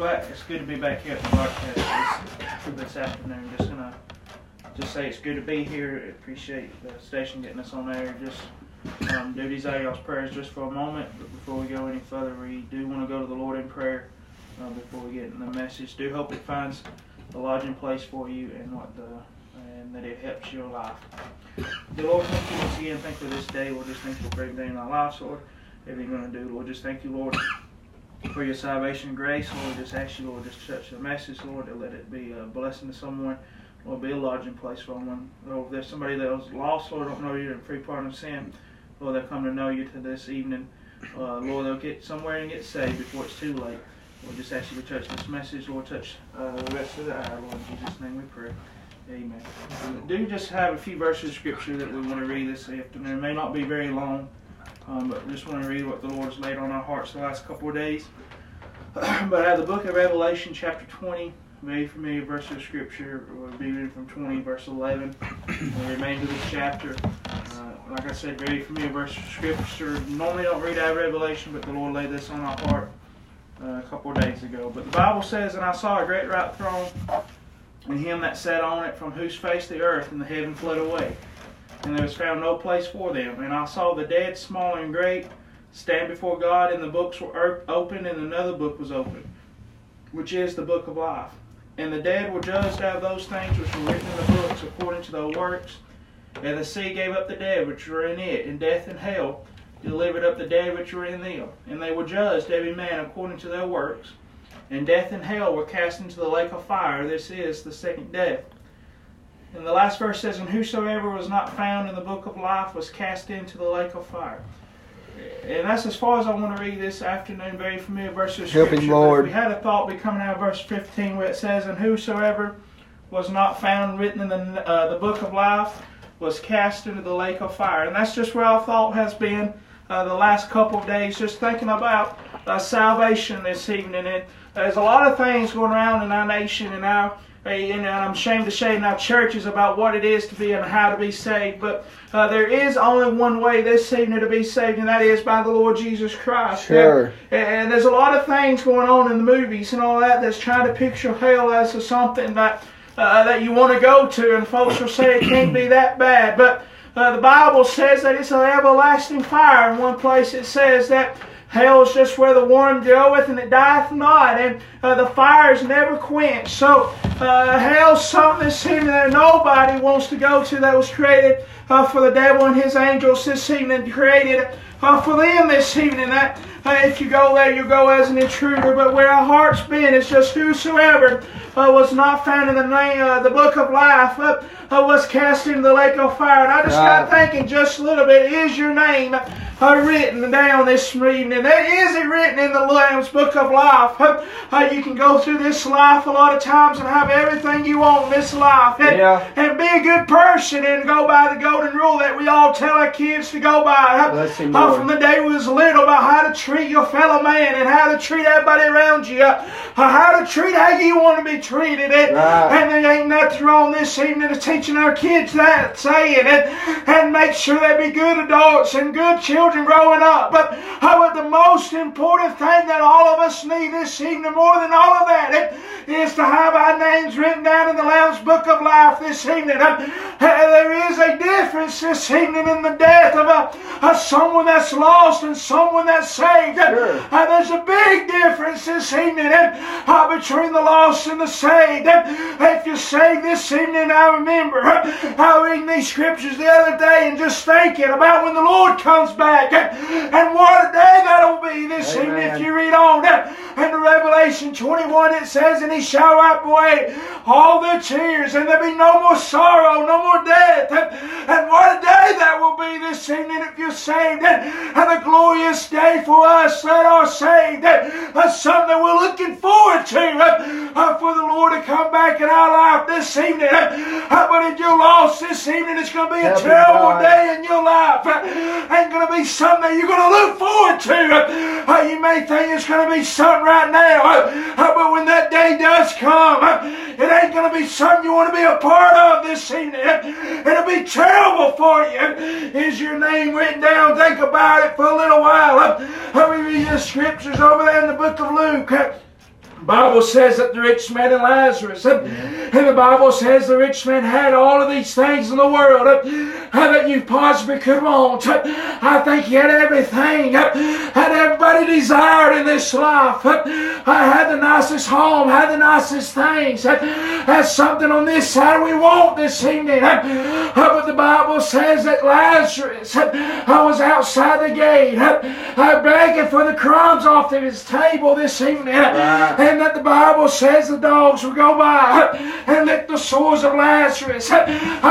glad it's good to be back here at the broadcast this, this afternoon. Just gonna just say it's good to be here. Appreciate the station getting us on air. Just um, do these y'all's prayers just for a moment. But before we go any further, we do want to go to the Lord in prayer uh, before we get in the message. Do hope it finds a lodging place for you and what the and that it helps your life. The Lord, thank you once again. Thank you for this day. Lord, just thank you for everything in our lives, Lord. Everything you're going to do, Lord. Just thank you, Lord, for your salvation grace. Lord, just ask you, Lord, just touch the message, Lord, to let it be a blessing to someone. Lord, be a lodging place for someone. Lord, if there's somebody that was lost, Lord, don't know you in free pardon of sin, Lord, they'll come to know you to this evening. Uh, Lord, they'll get somewhere and get saved before it's too late. Lord, just ask you to touch this message. Lord, touch uh, the rest of the hour. Lord, in Jesus' name we pray. Amen. Do just have a few verses of scripture that we want to read this afternoon. It may not be very long, um, but just want to read what the Lord's laid on our hearts the last couple of days. but out of the book of Revelation, chapter 20, very familiar verse of scripture. We'll be reading from 20, verse 11, the remainder of this chapter. Uh, like I said, very familiar verse of scripture. Normally don't read out of Revelation, but the Lord laid this on our heart uh, a couple of days ago. But the Bible says, And I saw a great white throne and him that sat on it, from whose face the earth and the heaven fled away. And there was found no place for them. And I saw the dead, small and great, stand before God, and the books were er, opened, and another book was opened, which is the book of life. And the dead were judged out of those things which were written in the books according to their works. And the sea gave up the dead which were in it, and death and hell delivered up the dead which were in them. And they were judged every man according to their works and death and hell were cast into the lake of fire. This is the second death. And the last verse says, And whosoever was not found in the book of life was cast into the lake of fire. And that's as far as I want to read this afternoon. Very familiar verse of Help him, Lord. We had a thought be coming out of verse 15 where it says, And whosoever was not found written in the, uh, the book of life was cast into the lake of fire. And that's just where our thought has been uh, the last couple of days, just thinking about uh, salvation this evening. And there's a lot of things going around in our nation and our and I'm ashamed to say in our churches about what it is to be and how to be saved. But uh, there is only one way this evening to be saved, and that is by the Lord Jesus Christ. Sure. And, and there's a lot of things going on in the movies and all that that's trying to picture hell as something that uh, that you want to go to, and folks will say it can't be that bad. But uh, the Bible says that it's an everlasting fire. In one place it says that Hell is just where the worm goeth and it dieth not, and uh, the fire is never quenched. So uh, hell's something this evening that nobody wants to go to that was created uh, for the devil and his angels this evening, created uh, for them this evening. That uh, if you go there, you go as an intruder. But where our heart's been is just whosoever uh, was not found in the name, uh, the book of life uh, uh, was cast into the lake of fire. And I just got thinking just a little bit. Is your name uh, written down this evening. That is it written in the Lamb's Book of Life. Uh, you can go through this life a lot of times and have everything you want in this life. And, yeah. and be a good person and go by the golden rule that we all tell our kids to go by. Uh, from the day we was little about how to treat your fellow man and how to treat everybody around you. Uh, how to treat how you want to be treated. And, right. and there ain't nothing wrong this evening to teaching our kids that, saying it, and make sure they be good adults and good children growing up. But uh, the most important thing that all of us need this evening, more than all of that, is to have our names written down in the Lamb's Book of Life this evening. Uh, there is a difference this evening in the death of a, someone that's lost and someone that's saved. Sure. Uh, there's a big difference this evening uh, between the lost and the saved. if you're saved this evening, I remember I reading these scriptures the other day and just thinking about when the Lord comes back. And what a day that'll be this Amen. evening if you read on. In Revelation 21 it says, And he shall wipe away all the tears, and there'll be no more sorrow, no more death. And what a day that will be this evening if you're saved. And a glorious day for us that are saved. And something we're looking forward to uh, for the Lord to come back in our life this evening. Uh, but if you're lost this evening, it's going to be a terrible day in your life. Ain't going to be something you're going to look forward to. Uh, you may think it's going to be something right now, uh, but when that day does come, uh, it ain't going to be something you want to be a part of this evening. It'll be terrible for you. Is your name written down? Think about it for a little while. Uh, me read the scriptures over there in the book of Luke. Bible says that the rich man and Lazarus, and the Bible says the rich man had all of these things in the world that you possibly could want. I think he had everything, had everybody desired in this life. I had the nicest home, had the nicest things, had something on this side we want this evening. But the Bible says that Lazarus I was outside the gate, I begging for the crumbs off of his table this evening. Right and that the Bible says the dogs will go by and lick the sores of Lazarus. Uh,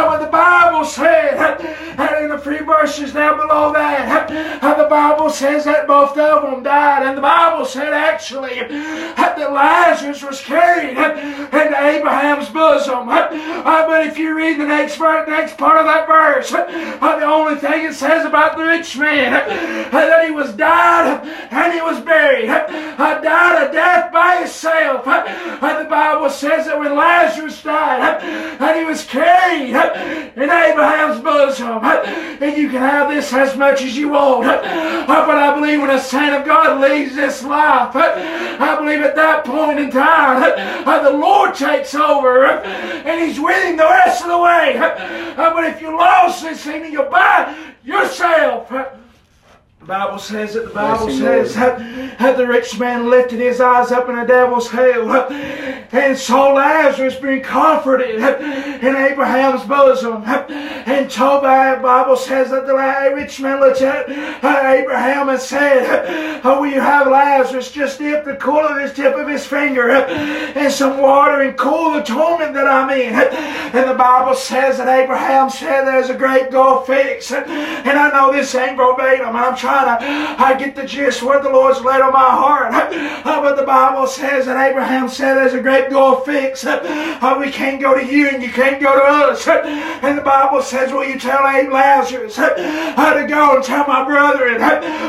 what the Bible said, uh, and in the three verses down below that, uh, the Bible says that both of them died, and the Bible said actually that Lazarus was carried into Abraham's bosom. But if you read the next part, next part of that verse, the only thing it says about the rich man that he was died and he was buried, died a death by himself. And the Bible says that when Lazarus died, and he was carried in Abraham's bosom, and you can have this as much as you want. But I believe when a saint of God leaves this life, I believe at that point in time, the Lord takes over, and He's with him the rest of the way. But if you lost this evening, you'll buy yourself Bible says that the Bible says that, that, the rich man lifted his eyes up in the devil's hell and saw Lazarus being comforted in Abraham's bosom. And Tobiah, Bible says that the rich man looked at Abraham and said, Oh, will you have Lazarus just dip the cool of his tip of his finger in some water and cool the torment that I'm in? And the Bible says that Abraham said there's a great gulf fix. And I know this ain't verbatim. I'm trying I get the gist where the Lord's laid on my heart. Uh, but the Bible says that Abraham said there's a great door fix. Uh, uh, we can't go to you and you can't go to us. And the Bible says, will you tell Abe Lazarus how to go and tell my brother brethren,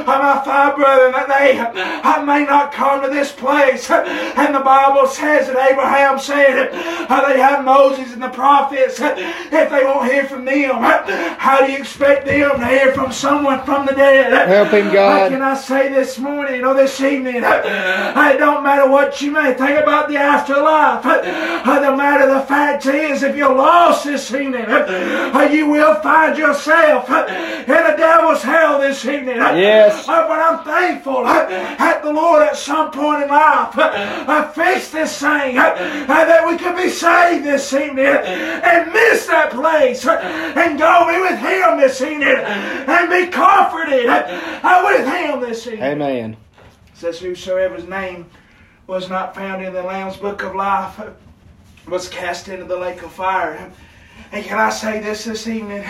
my five brethren, that they I may not come to this place. And the Bible says that Abraham said, "How they have Moses and the prophets. If they won't hear from them, how do you expect them to hear from someone from the dead? Help him, God. What can I say this morning or this evening? It don't matter what you may think about the afterlife. The matter the fact is, if you're lost this evening, uh, you will find yourself uh, in the devil's hell this evening. Yes. Uh, but I'm thankful at the Lord at some point in life I fixed this thing that we could be saved this evening and miss that place and go be with Him this evening and be comforted with him this evening. Amen. It says, Whosoever's name was not found in the Lamb's book of life was cast into the lake of fire. And can I say this this evening?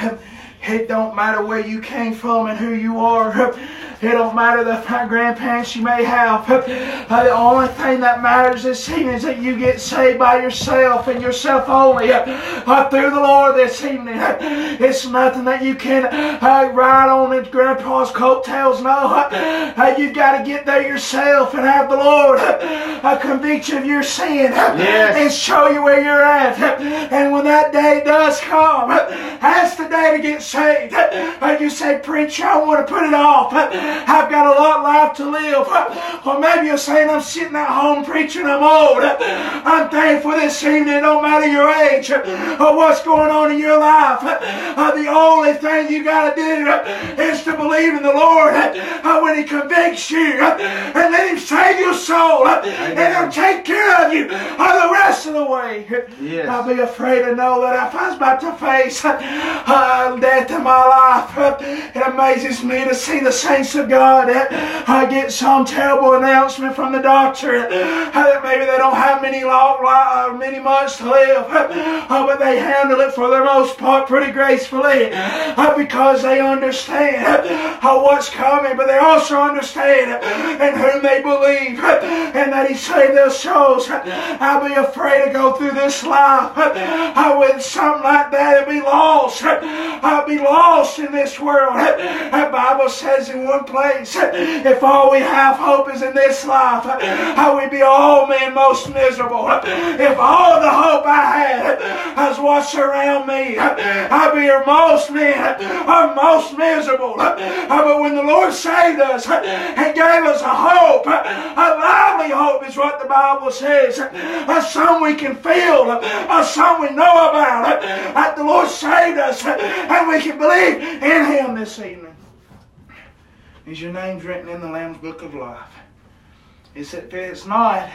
It don't matter where you came from and who you are. It don't matter the grandparents you may have. The only thing that matters this evening is that you get saved by yourself and yourself only through the Lord this evening. It's nothing that you can uh, ride on in grandpa's coattails. No, you've got to get there yourself and have the Lord uh, convict you of your sin yes. and show you where you're at. And when that day does come, that's the day to get saved. And you say, Preacher, I want to put it off. I've got a lot life to live. Or maybe you're saying I'm sitting at home preaching, I'm old. I'm thankful this evening, it don't matter your age or what's going on in your life. Uh, the only thing you got to do is to believe in the Lord uh, when He convicts you uh, and let Him save your soul and He'll take care of you the rest of the way. Yes. I'll be afraid to know that if I was about to face uh, death in my life, it amazes me to see the saints of God, that I get some terrible announcement from the doctor that maybe they don't have many long, uh, many months to live, uh, but they handle it for the most part pretty gracefully uh, because they understand what's coming, but they also understand in whom they believe and that He saved their souls. I'll be afraid to go through this life I with something like that and be lost. I'll be lost in this world. The Bible says in one place, if all we have hope is in this life, how we be all men most miserable. If all the hope I had has washed around me, I'd be most men are most miserable. But when the Lord saved us and gave us a hope, hope is what the Bible says, song we can feel, song we know about, that the Lord saved us and we can believe in Him this evening. Is your name's written in the Lamb's Book of Life? it If it's not,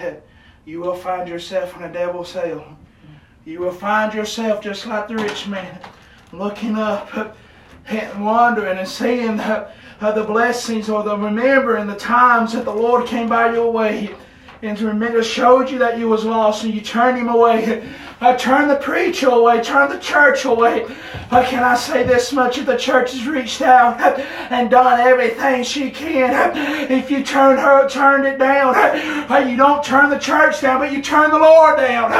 you will find yourself in a devil's hell. You will find yourself just like the rich man, looking up and wondering and seeing the, uh, the blessings or the remembering the times that the Lord came by your way and to remember showed you that you was lost and you turned him away. I turn the preacher away, turn the church away. But can I say this much? If the church has reached out and done everything she can, if you turn her, turned it down, you don't turn the church down, but you turn the Lord down.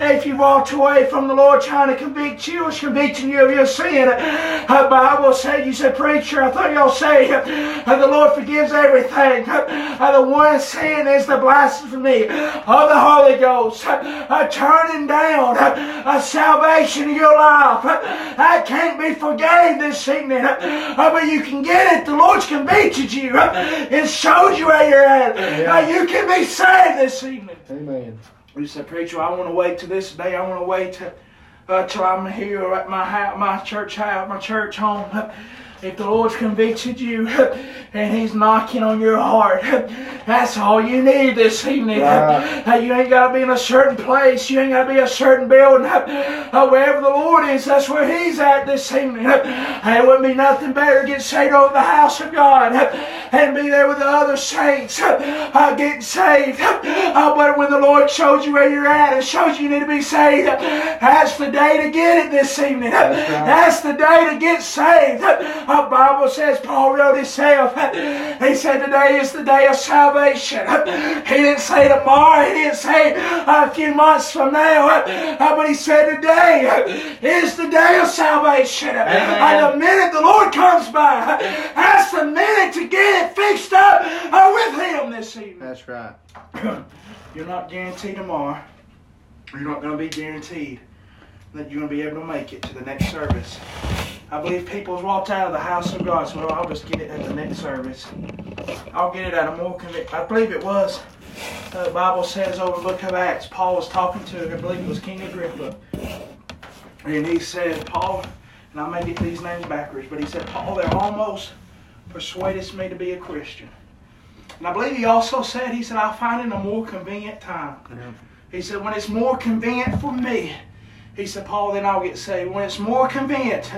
If you walked away from the Lord trying to convict you, was convicting you of your sin. The Bible said, you said, preacher, I thought y'all say, the Lord forgives everything. The one sin is the blasphemy of the Holy Ghost. A turning down a salvation in your life. That can't be forgave this evening. Uh, but you can get it. The Lord's convicted you uh, and showed you where you're at. Yeah. Uh, you can be saved this evening. Amen. You said, Preacher, I want to wait to this day. I want to wait till, uh, till I'm here at my house, my church house, my church home. If the Lord's convicted you and He's knocking on your heart, that's all you need this evening. Right. You ain't got to be in a certain place. You ain't got to be a certain building. Wherever the Lord is, that's where He's at this evening. It wouldn't be nothing better to get saved over the house of God and be there with the other saints uh, getting saved. Uh, but when the Lord shows you where you're at and shows you, you need to be saved, that's the day to get it this evening. That's, right. that's the day to get saved. Bible says, Paul wrote himself, he said, today is the day of salvation. He didn't say tomorrow, he didn't say a few months from now, but he said today is the day of salvation. Amen. And the minute the Lord comes by, that's the minute to get it fixed up uh, with him this evening. That's right. You're not guaranteed tomorrow. You're not going to be guaranteed that you're going to be able to make it to the next service. I believe people's walked out of the house of God, so I'll just get it at the next service. I'll get it at a more convict. I believe it was. Uh, the Bible says over the book of Acts, Paul was talking to, I believe it was King Agrippa. And he said, Paul, and I may get these names backwards, but he said, Paul, they're almost persuaded me to be a Christian. And I believe he also said, he said, I'll find it a more convenient time. Yeah. He said, when it's more convenient for me, he said, Paul, then I'll get saved. When it's more convenient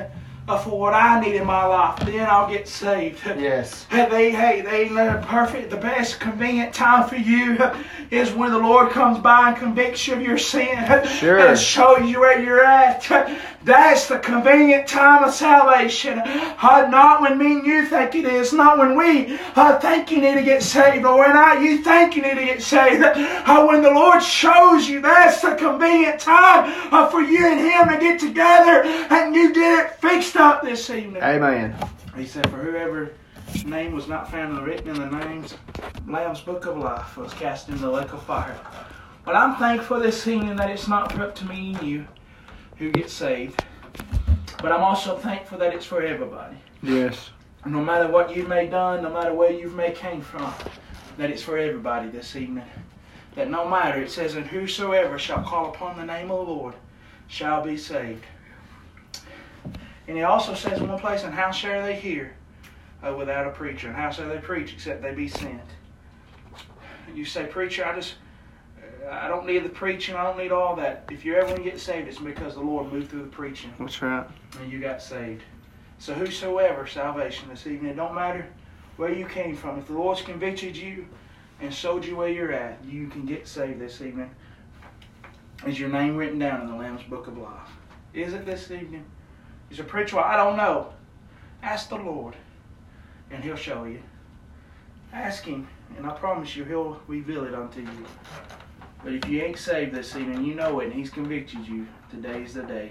for what I need in my life, then I'll get saved. Yes. They, hey, they the perfect, the best convenient time for you is when the Lord comes by and convicts you of your sin. Sure. And shows you where you're at. That's the convenient time of salvation. Uh, not when me and you think it is. Not when we uh, think you need to get saved or when I, you think you need to get saved. Uh, when the Lord shows you that's the convenient time uh, for you and Him to get together and you get it fixed up this evening. Amen. He said, For whoever name was not found written in the names Lamb's Book of Life was cast into the lake of fire. But I'm thankful this evening that it's not up to me and you who get saved. But I'm also thankful that it's for everybody. Yes. No matter what you may done, no matter where you may came from, that it's for everybody this evening. That no matter, it says, and whosoever shall call upon the name of the Lord shall be saved. And it also says in one place, and how shall they hear uh, without a preacher? And how shall they preach except they be sent? You say, preacher, I just I don't need the preaching. I don't need all that. If you're ever want to get saved, it's because the Lord moved through the preaching. That's right. And you got saved. So whosoever salvation this evening, it don't matter where you came from. If the Lord's convicted you and showed you where you're at, you can get saved this evening. Is your name written down in the Lamb's Book of Life? Is it this evening? Is a preacher? I don't know. Ask the Lord, and He'll show you. Ask Him, and I promise you, He'll reveal it unto you. But if you ain't saved this evening, you know it, and He's convicted you. Today's the day.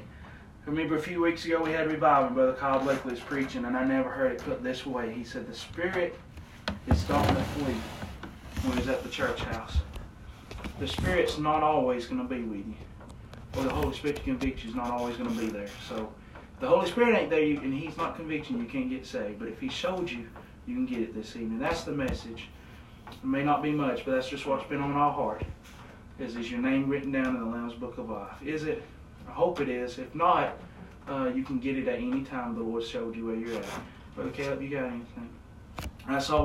Remember a few weeks ago we had a revival, Brother Kyle Blakely was preaching, and I never heard it put this way. He said, The Spirit is starting to flee when he's at the church house. the Spirit's not always going to be with you, or the Holy Spirit to convict you is not always going to be there. So, the Holy Spirit ain't there, and He's not convicting you, you can't get saved. But if He showed you, you can get it this evening. That's the message. It may not be much, but that's just what's been on our heart. Is is your name written down in the Lamb's Book of Life? Is it? I hope it is. If not, uh, you can get it at any time the Lord showed you where you're at. Brother Caleb, you got anything? That's all.